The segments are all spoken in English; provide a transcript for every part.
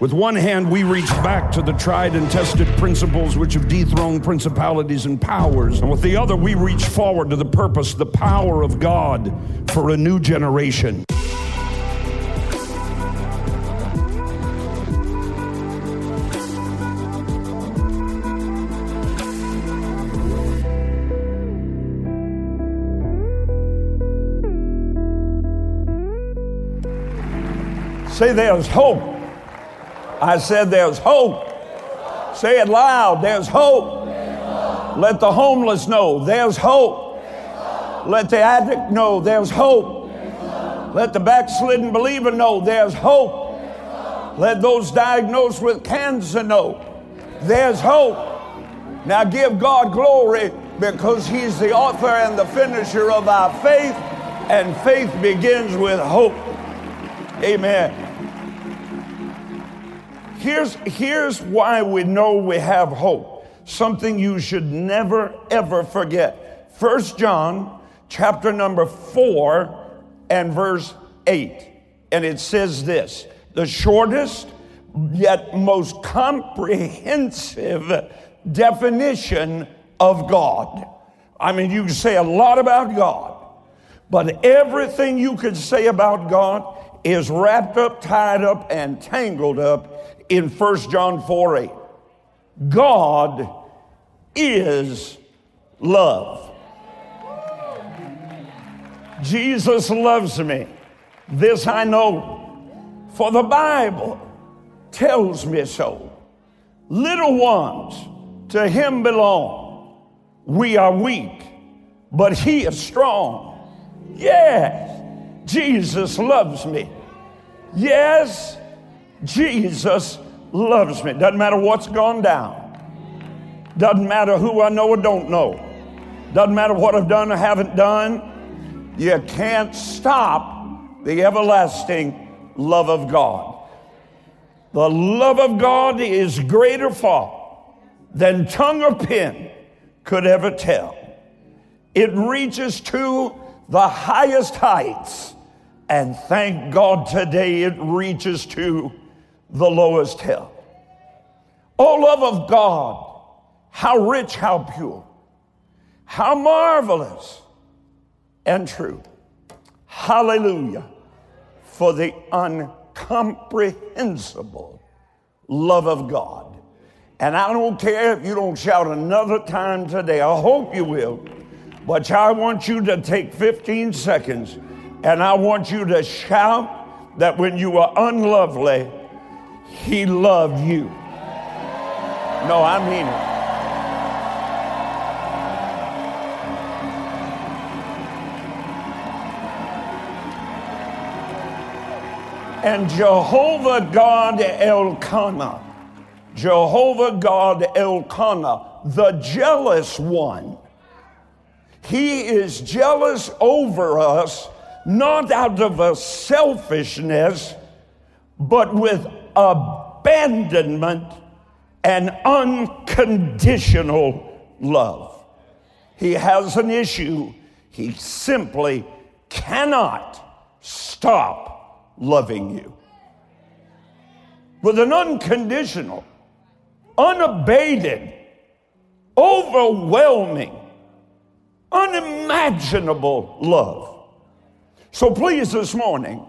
With one hand, we reach back to the tried and tested principles which have dethroned principalities and powers. And with the other, we reach forward to the purpose, the power of God for a new generation. Say, there's hope. I said, there's hope. Say it loud, there's hope. Let the homeless know, there's hope. Let the addict know, there's hope. Let the backslidden believer know, there's hope. Let those diagnosed with cancer know, there's hope. Now give God glory because He's the author and the finisher of our faith, and faith begins with hope. Amen. Here's, here's why we know we have hope. Something you should never, ever forget. First John chapter number 4 and verse 8. And it says this the shortest yet most comprehensive definition of God. I mean, you can say a lot about God, but everything you could say about God is wrapped up, tied up, and tangled up in 1 John 4 8. God is love. Jesus loves me. This I know, for the Bible tells me so. Little ones to him belong. We are weak, but he is strong. Yes, Jesus loves me. Yes, Jesus loves me. Doesn't matter what's gone down. Doesn't matter who I know or don't know. Doesn't matter what I've done or haven't done. You can't stop the everlasting love of God. The love of God is greater far than tongue or pen could ever tell. It reaches to the highest heights. And thank God today it reaches to the lowest hell. Oh, love of God, how rich, how pure, how marvelous and true. Hallelujah for the uncomprehensible love of God. And I don't care if you don't shout another time today, I hope you will. But I want you to take 15 seconds and I want you to shout that when you are unlovely, he loved you. No, I mean it. And Jehovah God Elkanah, Jehovah God Elkanah, the jealous one, he is jealous over us, not out of a selfishness, but with abandonment and unconditional love. He has an issue. He simply cannot stop loving you. With an unconditional, unabated, overwhelming, unimaginable love. So please, this morning,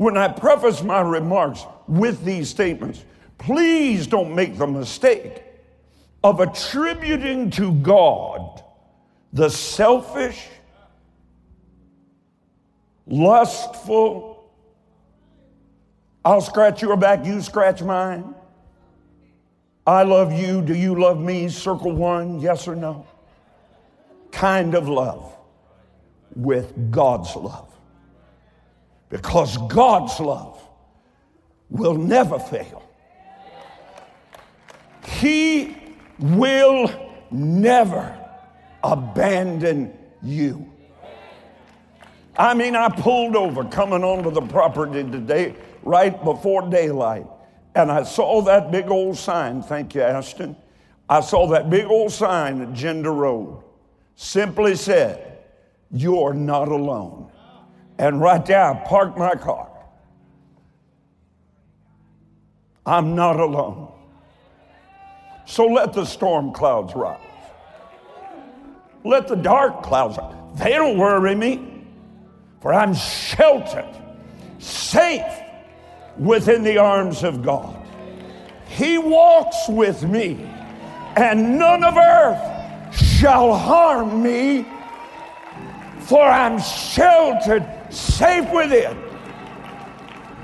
when I preface my remarks with these statements, please don't make the mistake of attributing to God the selfish, lustful, I'll scratch your back, you scratch mine. I love you, do you love me? Circle one, yes or no. Kind of love with God's love. Because God's love will never fail. He will never abandon you. I mean, I pulled over coming onto the property today right before daylight, and I saw that big old sign. Thank you, Ashton. I saw that big old sign at Gender Road. Simply said, You're not alone. And right there, I parked my car. I'm not alone. So let the storm clouds rise. Let the dark clouds rise. They don't worry me, for I'm sheltered, safe within the arms of God. He walks with me, and none of earth shall harm me, for I'm sheltered, safe within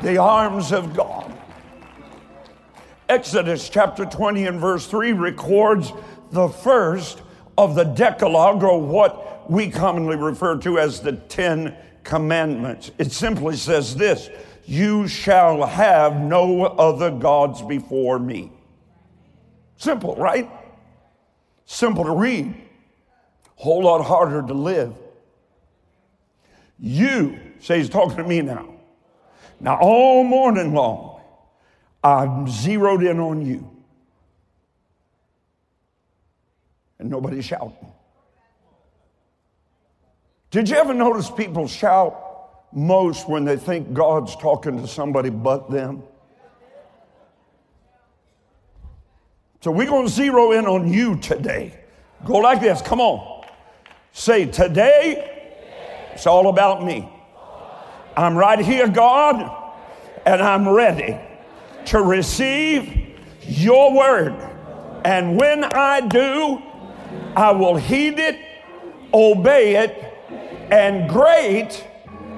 the arms of God. Exodus chapter 20 and verse 3 records the first of the Decalogue, or what we commonly refer to as the Ten Commandments. It simply says this You shall have no other gods before me. Simple, right? Simple to read, whole lot harder to live. You, say he's talking to me now. Now, all morning long, I'm zeroed in on you. And nobody's shouting. Did you ever notice people shout most when they think God's talking to somebody but them? So we're going to zero in on you today. Go like this. Come on. Say, today, it's all about me. I'm right here, God, and I'm ready to receive your word. And when I do, I will heed it, obey it, and great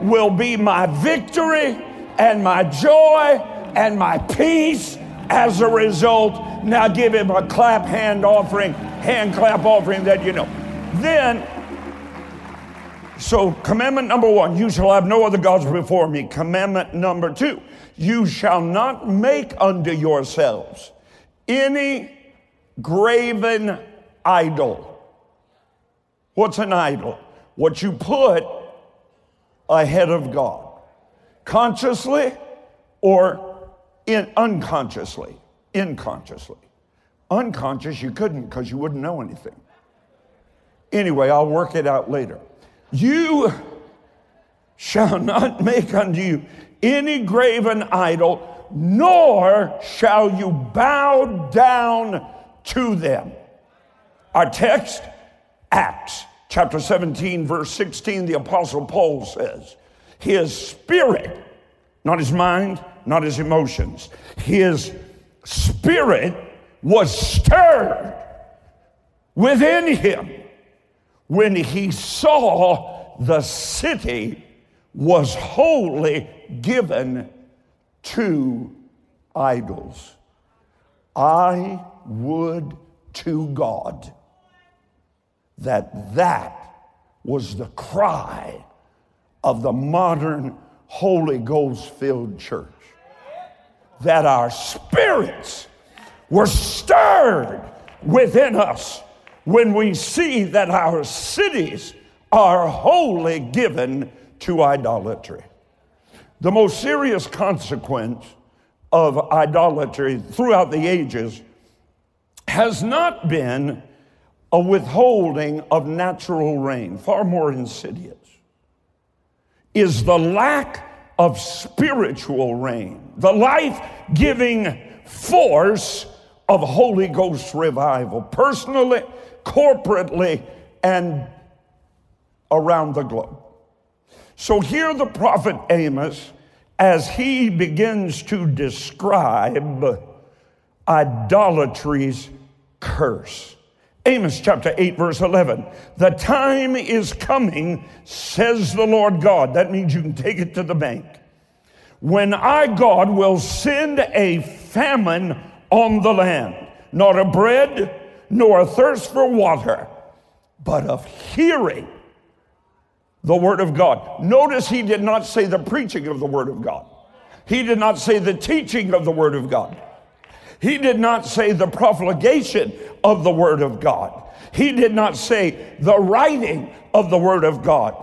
will be my victory and my joy and my peace as a result. Now give him a clap hand offering, hand clap offering that you know. Then, so commandment number one, you shall have no other gods before me. Commandment number two, you shall not make unto yourselves any graven idol. What's an idol? What you put ahead of God, consciously or in unconsciously, inconsciously. Unconscious, you couldn't because you wouldn't know anything. Anyway, I'll work it out later. You shall not make unto you any graven idol, nor shall you bow down to them. Our text, Acts chapter 17, verse 16, the Apostle Paul says, His spirit, not his mind, not his emotions, his spirit was stirred within him when he saw the city was wholly given to idols. I would to God that that was the cry of the modern Holy Ghost filled church. That our spirits were stirred within us when we see that our cities are wholly given to idolatry. The most serious consequence of idolatry throughout the ages has not been a withholding of natural rain, far more insidious, is the lack of spiritual rain, the life giving force of Holy Ghost revival, personally, corporately, and around the globe. So here the prophet Amos, as he begins to describe idolatry's curse. Amos chapter 8, verse 11. The time is coming, says the Lord God. That means you can take it to the bank. When I, God, will send a famine on the land, not of bread, nor a thirst for water, but of hearing the Word of God. Notice he did not say the preaching of the Word of God. He did not say the teaching of the Word of God. He did not say the profligation of the Word of God. He did not say the writing of the Word of God.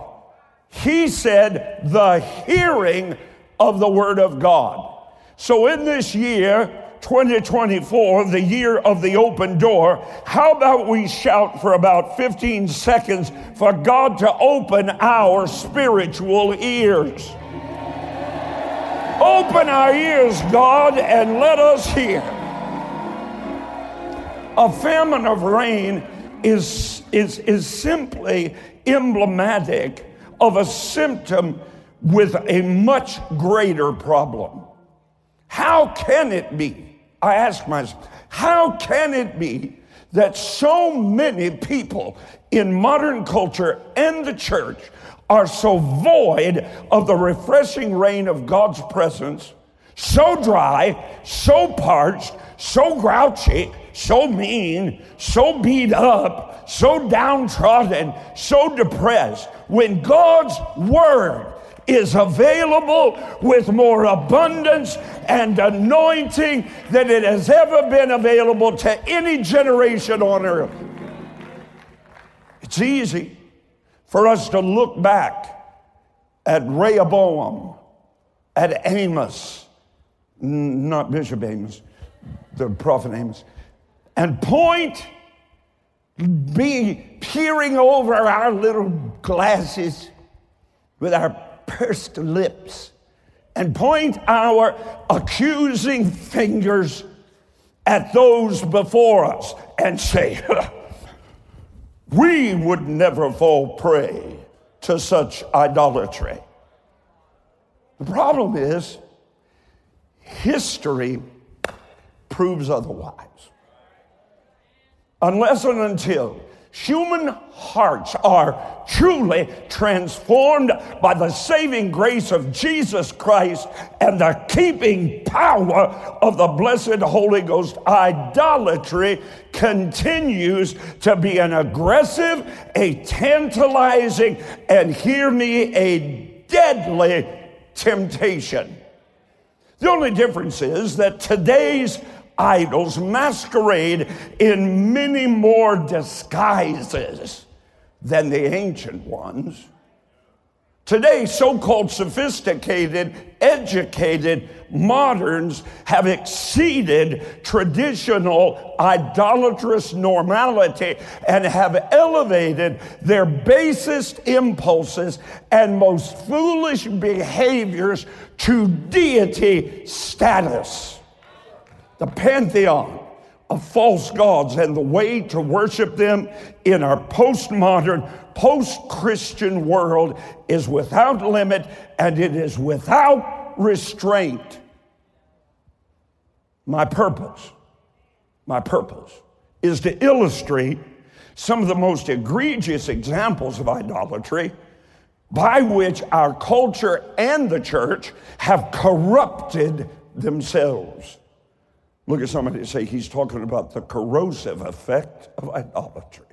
He said the hearing of the Word of God. So in this year, 2024, the year of the open door, how about we shout for about 15 seconds for God to open our spiritual ears? Open our ears, God, and let us hear. A famine of rain is, is, is simply emblematic of a symptom with a much greater problem. How can it be? I ask myself, how can it be that so many people in modern culture and the church are so void of the refreshing rain of God's presence, so dry, so parched, so grouchy, so mean, so beat up, so downtrodden, so depressed, when God's word is available with more abundance and anointing than it has ever been available to any generation on earth. It's easy for us to look back at Rehoboam, at Amos, not Bishop Amos, the prophet Amos, and point, be peering over our little glasses with our pursed lips and point our accusing fingers at those before us and say, We would never fall prey to such idolatry. The problem is, history proves otherwise. Unless and until human hearts are truly transformed by the saving grace of Jesus Christ and the keeping power of the blessed Holy Ghost, idolatry continues to be an aggressive, a tantalizing, and hear me, a deadly temptation. The only difference is that today's idols masquerade in many more disguises than the ancient ones. Today, so called sophisticated, educated moderns have exceeded traditional idolatrous normality and have elevated their basest impulses and most foolish behaviors to deity status. The pantheon of false gods and the way to worship them in our postmodern, post Christian world is without limit and it is without restraint. My purpose, my purpose is to illustrate some of the most egregious examples of idolatry by which our culture and the church have corrupted themselves. Look at somebody and say, he's talking about the corrosive effect of idolatry.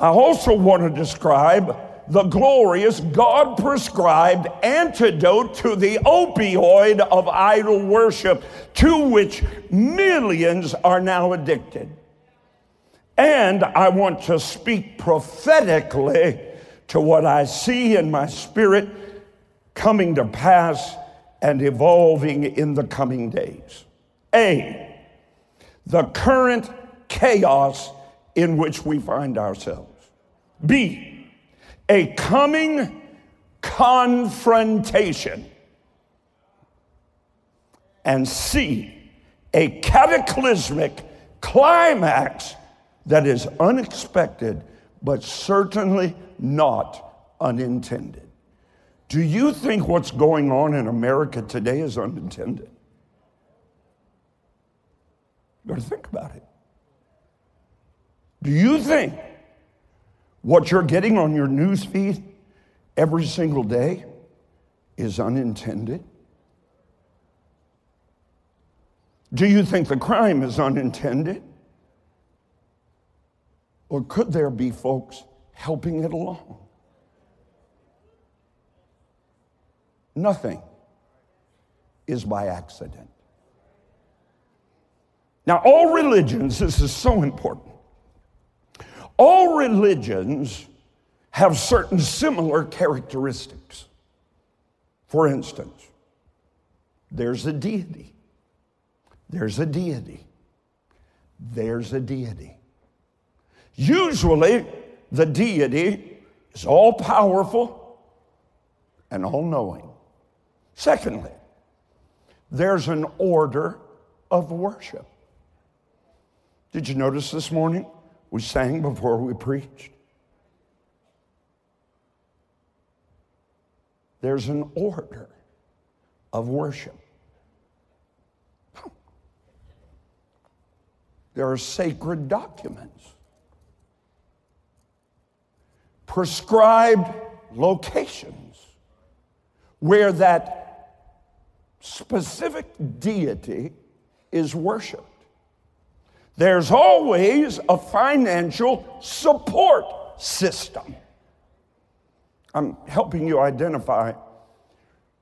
I also want to describe the glorious God prescribed antidote to the opioid of idol worship to which millions are now addicted. And I want to speak prophetically to what I see in my spirit coming to pass and evolving in the coming days. A, the current chaos in which we find ourselves. B, a coming confrontation. And C, a cataclysmic climax that is unexpected, but certainly not unintended. Do you think what's going on in America today is unintended? You got to think about it. Do you think what you're getting on your news feed every single day is unintended? Do you think the crime is unintended? Or could there be folks helping it along? Nothing is by accident. Now, all religions, this is so important, all religions have certain similar characteristics. For instance, there's a deity. There's a deity. There's a deity. Usually, the deity is all powerful and all knowing. Secondly, there's an order of worship. Did you notice this morning we sang before we preached? There's an order of worship. There are sacred documents, prescribed locations where that specific deity is worshiped. There's always a financial support system. I'm helping you identify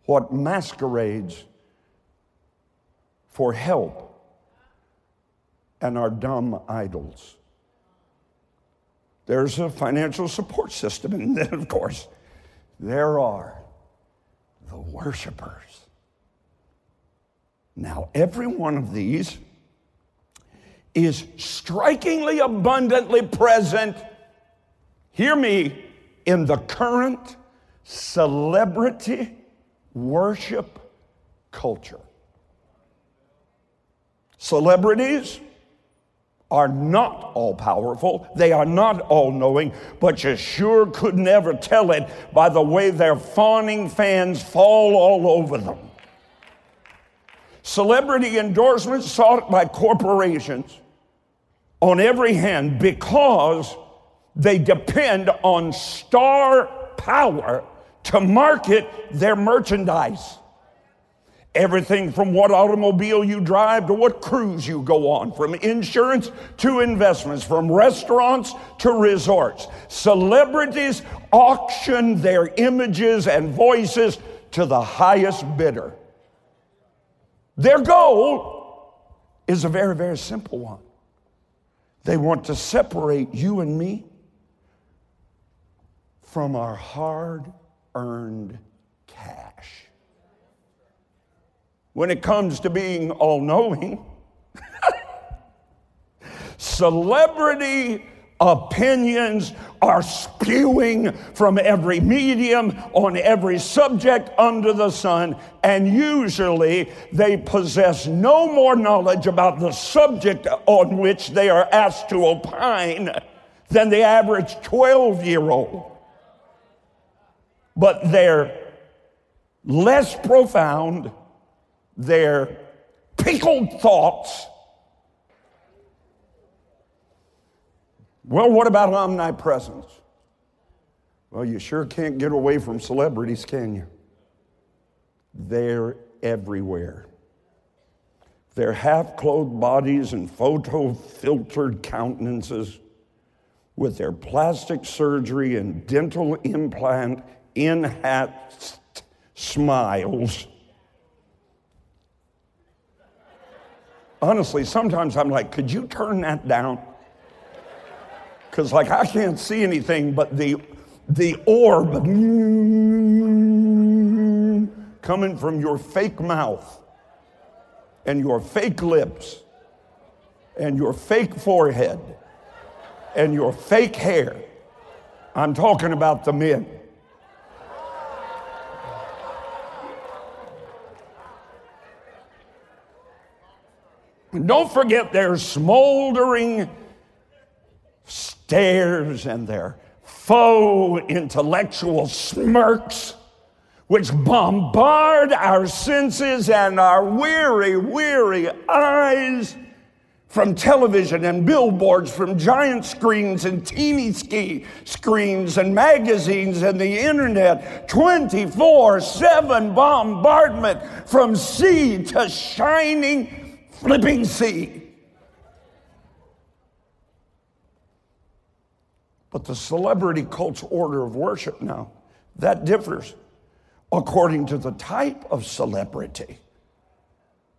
what masquerades for help and are dumb idols. There's a financial support system, and then, of course, there are the worshipers. Now, every one of these is strikingly abundantly present, hear me, in the current celebrity worship culture. Celebrities are not all powerful, they are not all knowing, but you sure could never tell it by the way their fawning fans fall all over them. Celebrity endorsements sought by corporations on every hand because they depend on star power to market their merchandise. Everything from what automobile you drive to what cruise you go on, from insurance to investments, from restaurants to resorts. Celebrities auction their images and voices to the highest bidder. Their goal is a very, very simple one. They want to separate you and me from our hard earned cash when it comes to being all knowing. Celebrity opinions are spewing from every medium on every subject under the sun, and usually they possess no more knowledge about the subject on which they are asked to opine than the average 12 year old. But they're less profound their pickled thoughts. Well, what about omnipresence? Well, you sure can't get away from celebrities, can you? They're everywhere. Their half clothed bodies and photo filtered countenances, with their plastic surgery and dental implant enhanced smiles honestly, sometimes I'm like, could you turn that down? Because, like, I can't see anything but the, the orb coming from your fake mouth and your fake lips and your fake forehead and your fake hair. I'm talking about the men. Don't forget their smoldering stares and their faux intellectual smirks, which bombard our senses and our weary, weary eyes from television and billboards, from giant screens and teeny ski screens and magazines and the internet, 24 7 bombardment from sea to shining flipping sea. But the celebrity cult's order of worship now, that differs according to the type of celebrity.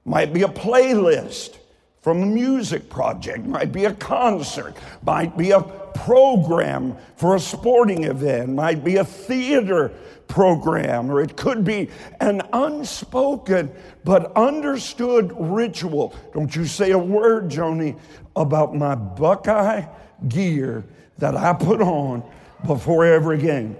Might be a playlist from a music project, might be a concert, might be a program for a sporting event, might be a theater program, or it could be an unspoken but understood ritual. Don't you say a word, Joni, about my Buckeye gear that I put on before every game.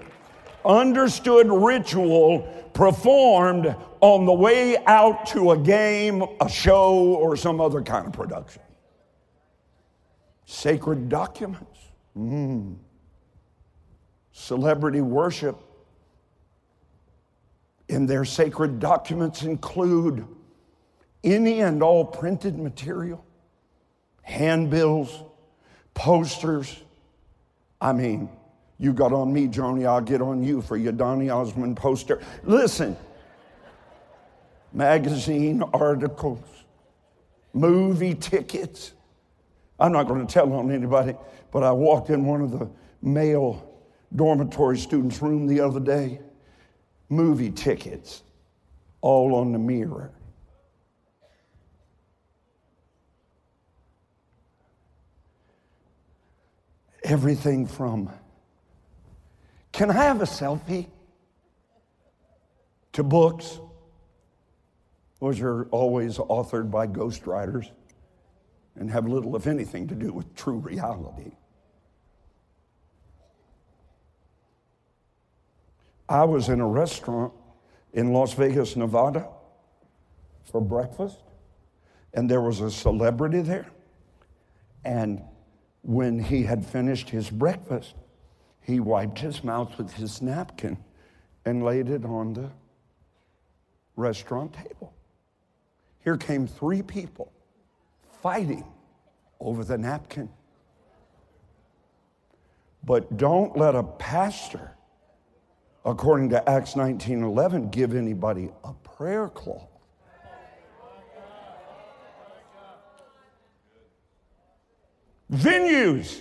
Understood ritual performed on the way out to a game, a show, or some other kind of production. Sacred documents. Mm. Celebrity worship in their sacred documents include any and all printed material, handbills, posters. I mean, you got on me, Joni, I'll get on you for your Donny Osmond poster. Listen, magazine articles, movie tickets. I'm not going to tell on anybody, but I walked in one of the male dormitory students' room the other day. Movie tickets all on the mirror. Everything from, can I have a selfie? To books, which are always authored by ghostwriters and have little, if anything, to do with true reality. I was in a restaurant in Las Vegas, Nevada for breakfast, and there was a celebrity there. And when he had finished his breakfast, he wiped his mouth with his napkin and laid it on the restaurant table. Here came three people fighting over the napkin. But don't let a pastor, according to Acts 19:11, give anybody a prayer cloth. Venues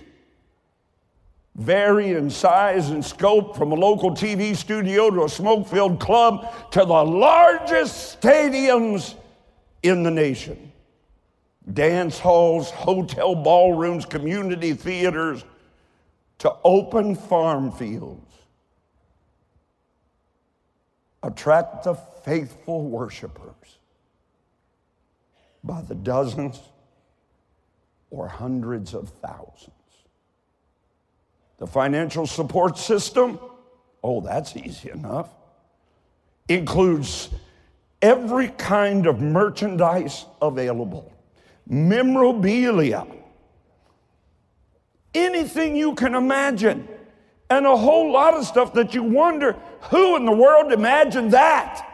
vary in size and scope from a local TV studio to a smoke filled club to the largest stadiums in the nation. Dance halls, hotel ballrooms, community theaters, to open farm fields. Attract the faithful worshipers by the dozens or hundreds of thousands. The financial support system, oh, that's easy enough, includes every kind of merchandise available, memorabilia, anything you can imagine, and a whole lot of stuff that you wonder who in the world imagined that?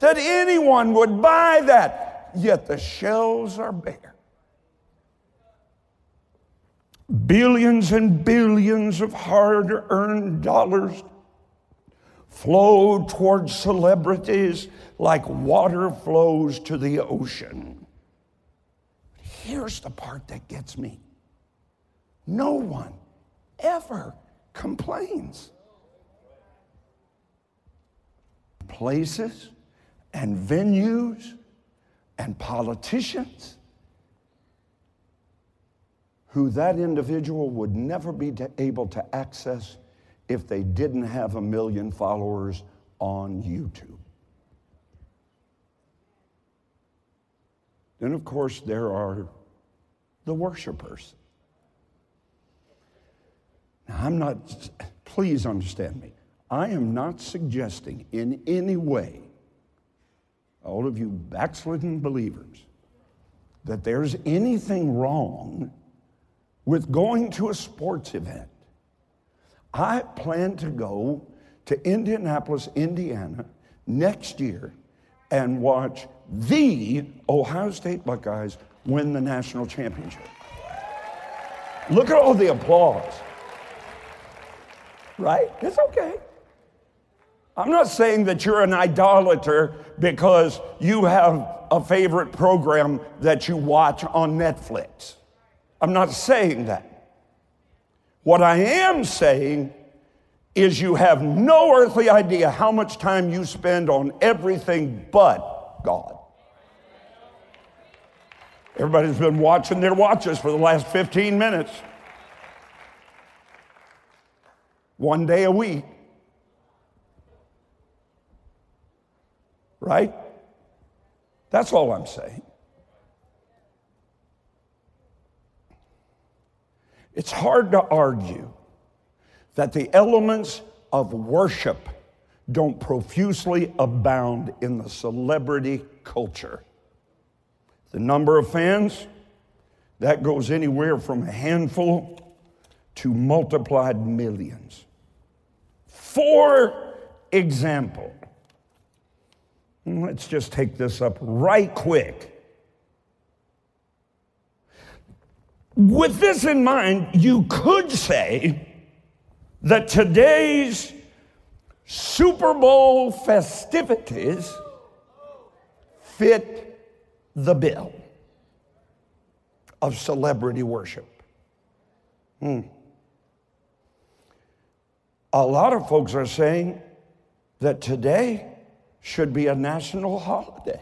That anyone would buy that. Yet the shelves are bare. Billions and billions of hard earned dollars flow towards celebrities like water flows to the ocean. Here's the part that gets me no one ever complains. Places and venues and politicians who that individual would never be able to access if they didn't have a million followers on YouTube. Then, of course, there are the worshipers. Now, I'm not, please understand me. I am not suggesting in any way, all of you backslidden believers, that there's anything wrong with going to a sports event. I plan to go to Indianapolis, Indiana next year and watch the Ohio State Buckeyes win the national championship. Look at all the applause. Right? It's okay. I'm not saying that you're an idolater because you have a favorite program that you watch on Netflix. I'm not saying that. What I am saying is you have no earthly idea how much time you spend on everything but God. Everybody's been watching their watches for the last 15 minutes. One day a week. Right? That's all I'm saying. It's hard to argue that the elements of worship don't profusely abound in the celebrity culture. The number of fans, that goes anywhere from a handful to multiplied millions. For example, let's just take this up right quick. With this in mind, you could say that today's Super Bowl festivities fit the bill of celebrity worship. Hmm. A lot of folks are saying that today should be a national holiday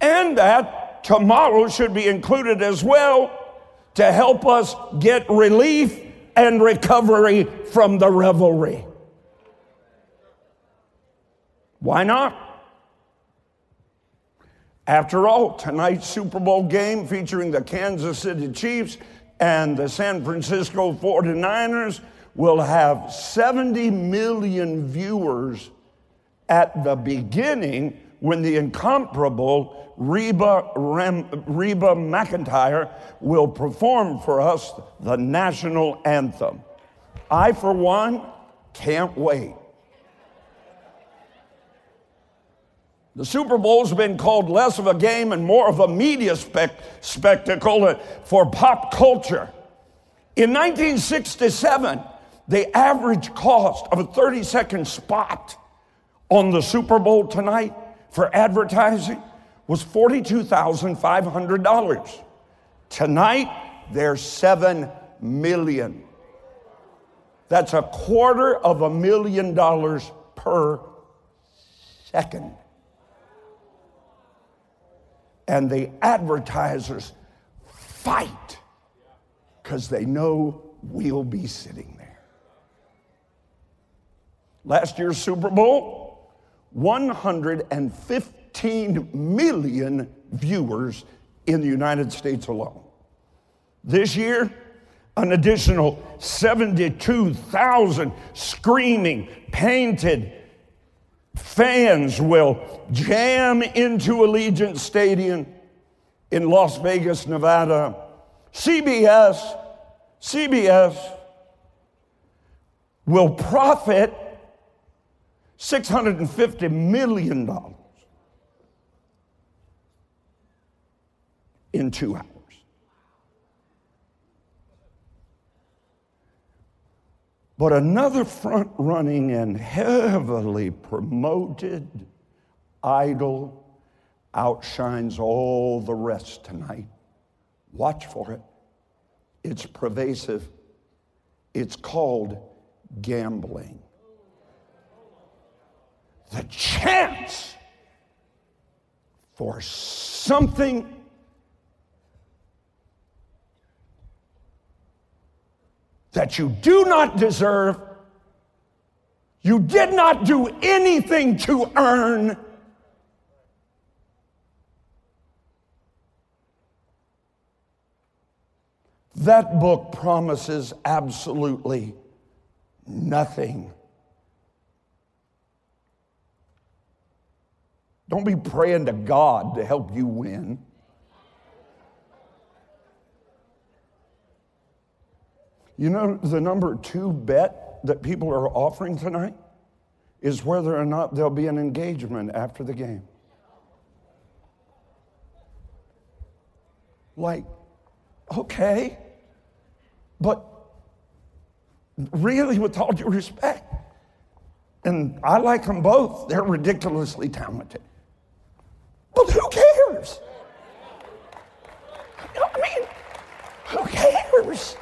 and that tomorrow should be included as well to help us get relief and recovery from the revelry. Why not? After all, tonight's Super Bowl game featuring the Kansas City Chiefs and the San Francisco 49ers will have 70 million viewers at the beginning when the incomparable Reba, Rem, Reba McEntire will perform for us the national anthem. I, for one, can't wait. The Super Bowl's been called less of a game and more of a media spec- spectacle for pop culture. In 1967, the average cost of a 30 second spot on the Super Bowl tonight for advertising was $42,500. Tonight, they're 7 million. That's a quarter of a million dollars per second and the advertisers fight because they know we'll be sitting there. Last year's Super Bowl, 115 million viewers in the United States alone. This year, an additional 72,000 screaming, painted, Fans will jam into Allegiant Stadium in Las Vegas, Nevada. CBS, CBS will profit $650 million in two hours. But another front running and heavily promoted idol outshines all the rest tonight. Watch for it. It's pervasive. It's called gambling. The chance for something that you do not deserve, you did not do anything to earn. That book promises absolutely nothing. Don't be praying to God to help you win. You know, the number two bet that people are offering tonight is whether or not there'll be an engagement after the game. Like, okay, but really, with all due respect, and I like them both, they're ridiculously talented. But who cares? I mean, who cares?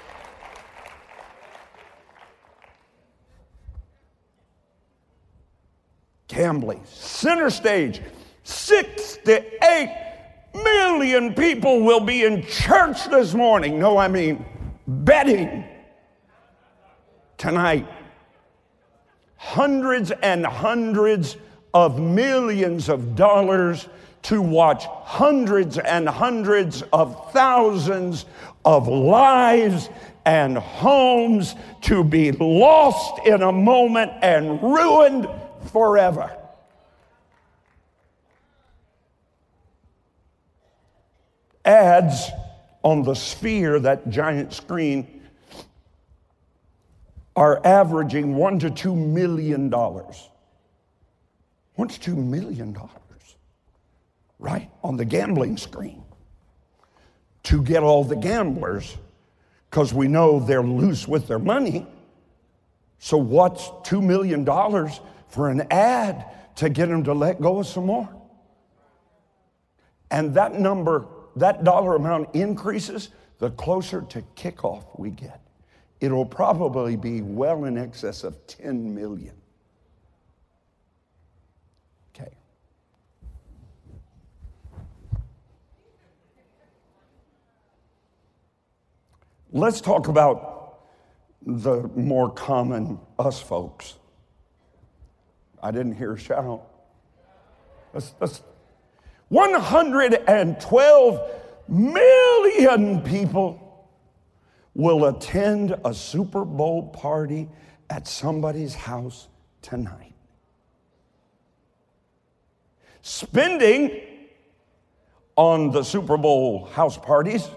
Cambly, center stage, six to eight million people will be in church this morning. No, I mean betting tonight. Hundreds and hundreds of millions of dollars to watch hundreds and hundreds of thousands of lives and homes to be lost in a moment and ruined forever. Ads on the sphere, that giant screen, are averaging one to two million dollars. One to two million dollars, right, on the gambling screen to get all the gamblers because we know they're loose with their money. So, what's $2 million for an ad to get them to let go of some more? And that number, that dollar amount increases the closer to kickoff we get. It'll probably be well in excess of 10 million. Okay. Let's talk about the more common us folks. I didn't hear a shout. Let's, let's, 112 million people will attend a Super Bowl party at somebody's house tonight. Spending on the Super Bowl house parties,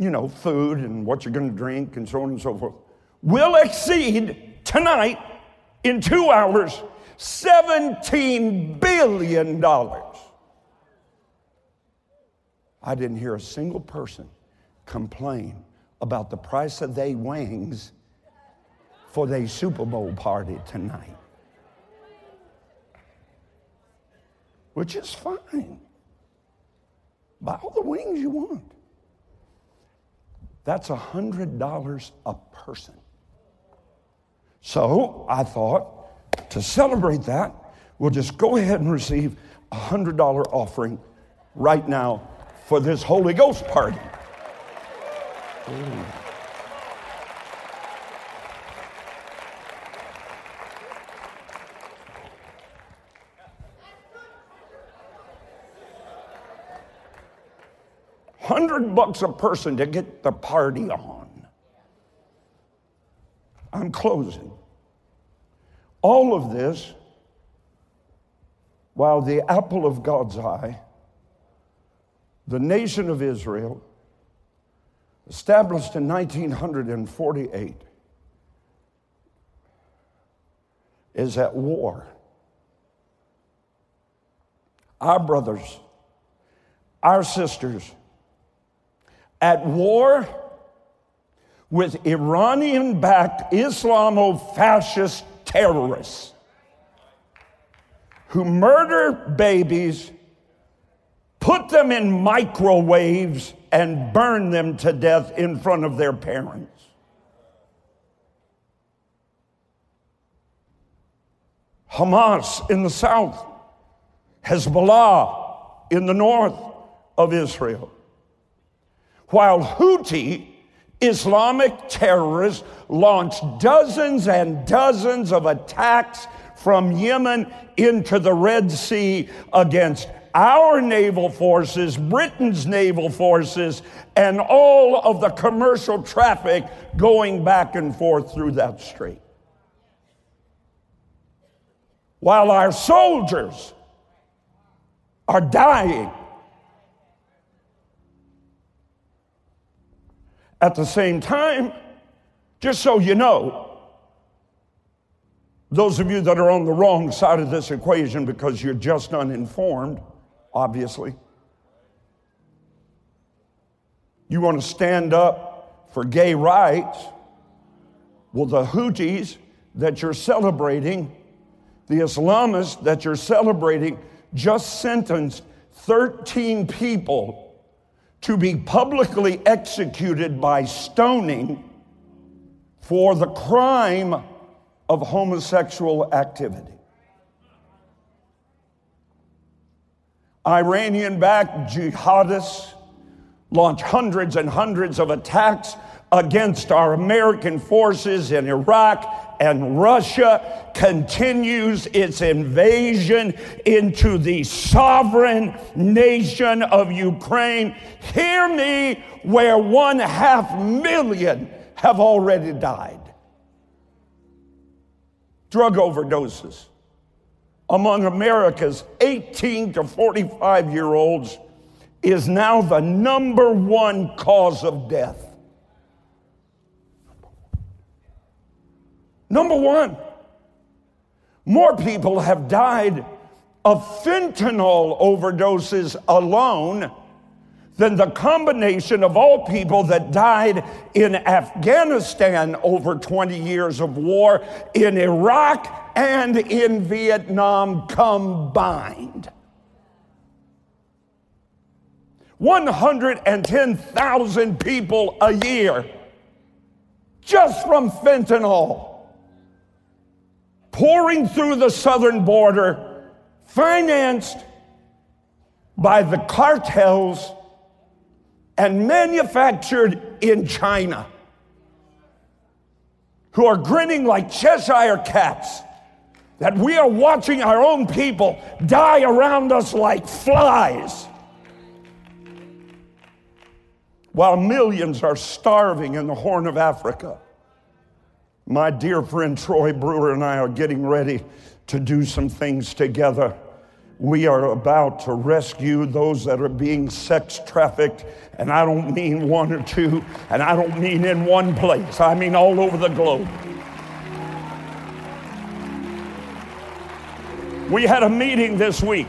you know, food and what you're going to drink and so on and so forth, will exceed tonight in two hours $17 billion. I didn't hear a single person complain about the price of their wings for their Super Bowl party tonight. Which is fine. Buy all the wings you want. That's a $100 a person. So I thought to celebrate that, we'll just go ahead and receive a $100 offering right now for this Holy Ghost party. Hundred bucks a person to get the party on. I'm closing. All of this while the apple of God's eye, the nation of Israel, established in 1948, is at war. Our brothers, our sisters, at war with Iranian backed Islamo fascist terrorists who murder babies, put them in microwaves, and burn them to death in front of their parents. Hamas in the south, Hezbollah in the north of Israel. While Houthi Islamic terrorists launched dozens and dozens of attacks from Yemen into the Red Sea against our naval forces, Britain's naval forces, and all of the commercial traffic going back and forth through that strait. While our soldiers are dying, at the same time, just so you know, those of you that are on the wrong side of this equation because you're just uninformed, obviously. You want to stand up for gay rights? Well, the Houthis that you're celebrating, the Islamists that you're celebrating, just sentenced 13 people to be publicly executed by stoning for the crime of homosexual activity. Iranian backed jihadists launched hundreds and hundreds of attacks against our American forces in Iraq and Russia continues its invasion into the sovereign nation of Ukraine. Hear me, where one half million have already died. Drug overdoses among America's 18 to 45 year olds is now the number one cause of death. Number one, more people have died of fentanyl overdoses alone than the combination of all people that died in Afghanistan over 20 years of war, in Iraq, and in Vietnam combined. 110,000 people a year just from fentanyl pouring through the southern border, financed by the cartels and manufactured in China, who are grinning like Cheshire cats that we are watching our own people die around us like flies. While millions are starving in the Horn of Africa. My dear friend Troy Brewer and I are getting ready to do some things together. We are about to rescue those that are being sex trafficked, and I don't mean one or two, and I don't mean in one place, I mean all over the globe. We had a meeting this week.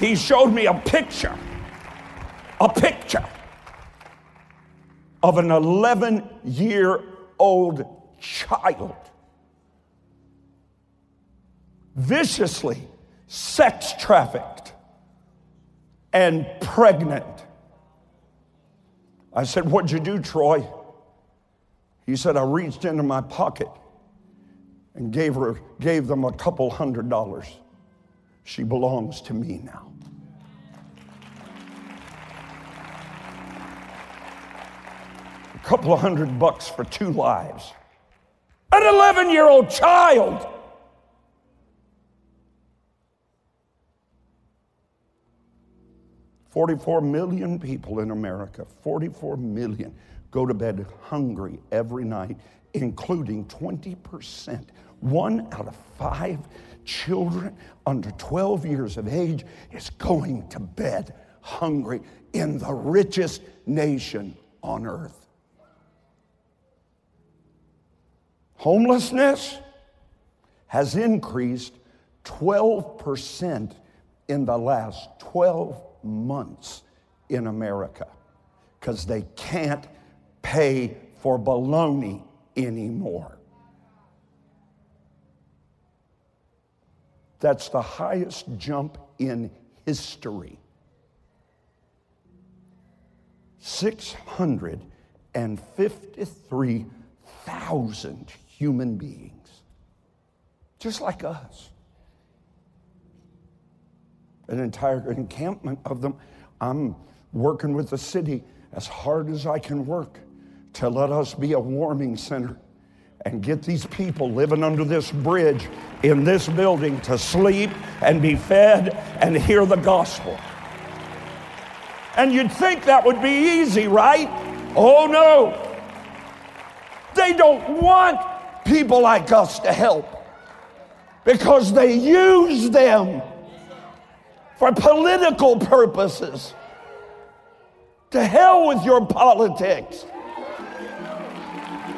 He showed me a picture, a picture of an 11 year old child, viciously sex trafficked and pregnant. I said, What'd you do, Troy? He said, I reached into my pocket and gave her gave them a couple hundred dollars. She belongs to me now. A couple of hundred bucks for two lives. An 11 year old child. Forty-four million people in America, 44 million, go to bed hungry every night, including 20%. One out of five children under 12 years of age is going to bed hungry in the richest nation on earth. Homelessness has increased 12% in the last 12 months in America because they can't pay for baloney anymore. That's the highest jump in history. 653,000 human beings, just like us. An entire encampment of them. I'm working with the city as hard as I can work to let us be a warming center and get these people living under this bridge in this building to sleep and be fed and hear the gospel. And you'd think that would be easy, right? Oh no. They don't want people like us to help because they use them for political purposes. To hell with your politics.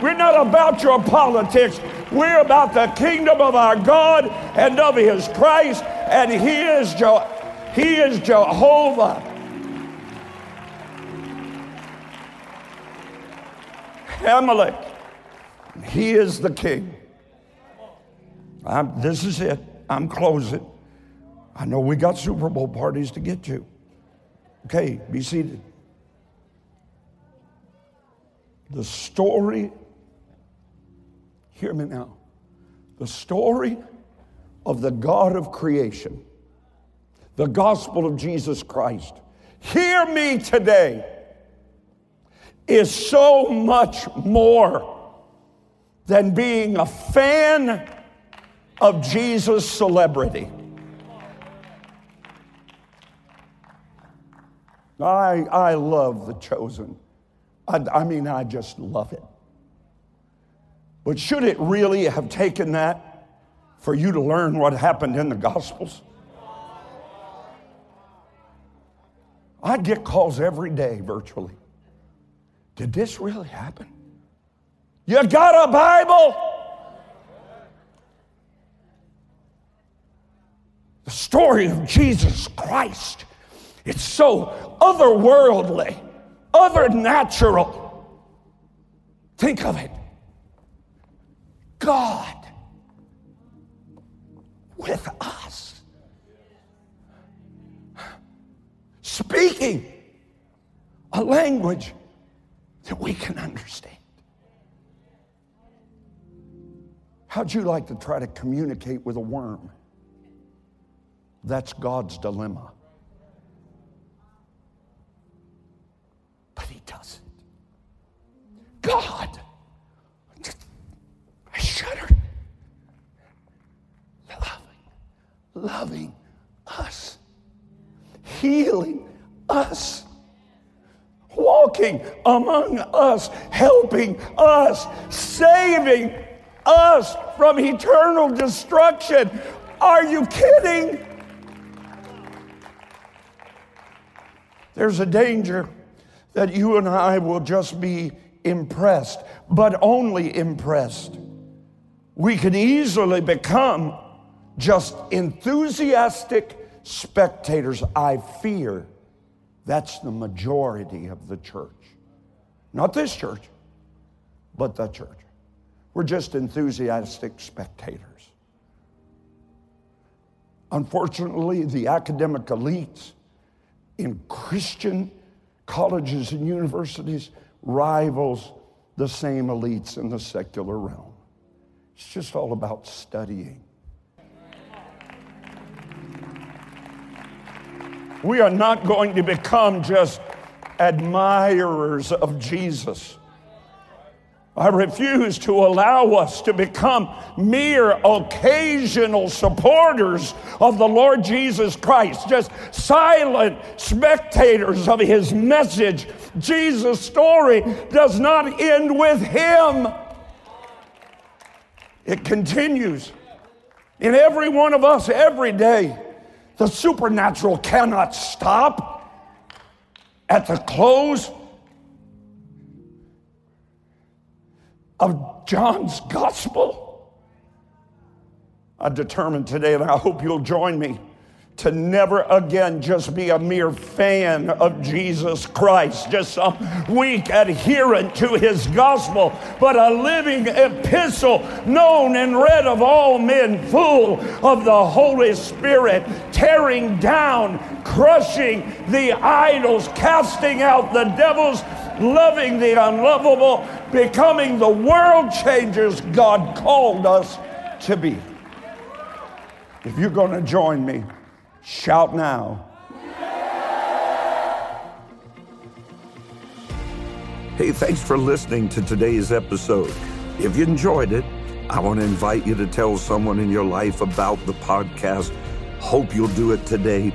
We're not about your politics. We're about the kingdom of our God and of his Christ, and he is, Je- he is Jehovah. Amalek. He is the king. I'm, this is it. I'm closing. I know we got Super Bowl parties to get to. Okay, be seated. The story, hear me now. The story of the God of creation, the gospel of Jesus Christ, hear me today, is so much more than being a fan of Jesus' celebrity. I, I love The Chosen. I, I mean, I just love it. But should it really have taken that for you to learn what happened in the Gospels? I get calls every day virtually. Did this really happen? You got a Bible? The story of Jesus Christ. It's so otherworldly, other natural. Think of it. God with us. Speaking a language that we can understand. How'd you like to try to communicate with a worm? That's God's dilemma. But He doesn't. God, I shudder. Loving, loving us, healing us walking among us, helping us, saving us from eternal destruction. Are you kidding? There's a danger that you and I will just be impressed, but only impressed. We can easily become just enthusiastic spectators. I fear that's the majority of the church. Not this church, but the church. We're just enthusiastic spectators. Unfortunately, the academic elites in Christian colleges and universities rivals the same elites in the secular realm. It's just all about studying. We are not going to become just admirers of Jesus. I refuse to allow us to become mere occasional supporters of the Lord Jesus Christ, just silent spectators of his message. Jesus' story does not end with him, it continues in every one of us every day. The supernatural cannot stop at the close of John's gospel. I determined today, and I hope you'll join me to never again just be a mere fan of Jesus Christ, just some weak adherent to his gospel, but a living epistle known and read of all men, full of the Holy Spirit, tearing down, crushing the idols, casting out the devils, loving the unlovable, becoming the world changers God called us to be. If you're going to join me, Shout now. Hey, thanks for listening to today's episode. If you enjoyed it, I want to invite you to tell someone in your life about the podcast. Hope you'll do it today.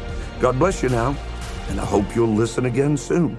God bless you now, and I hope you'll listen again soon.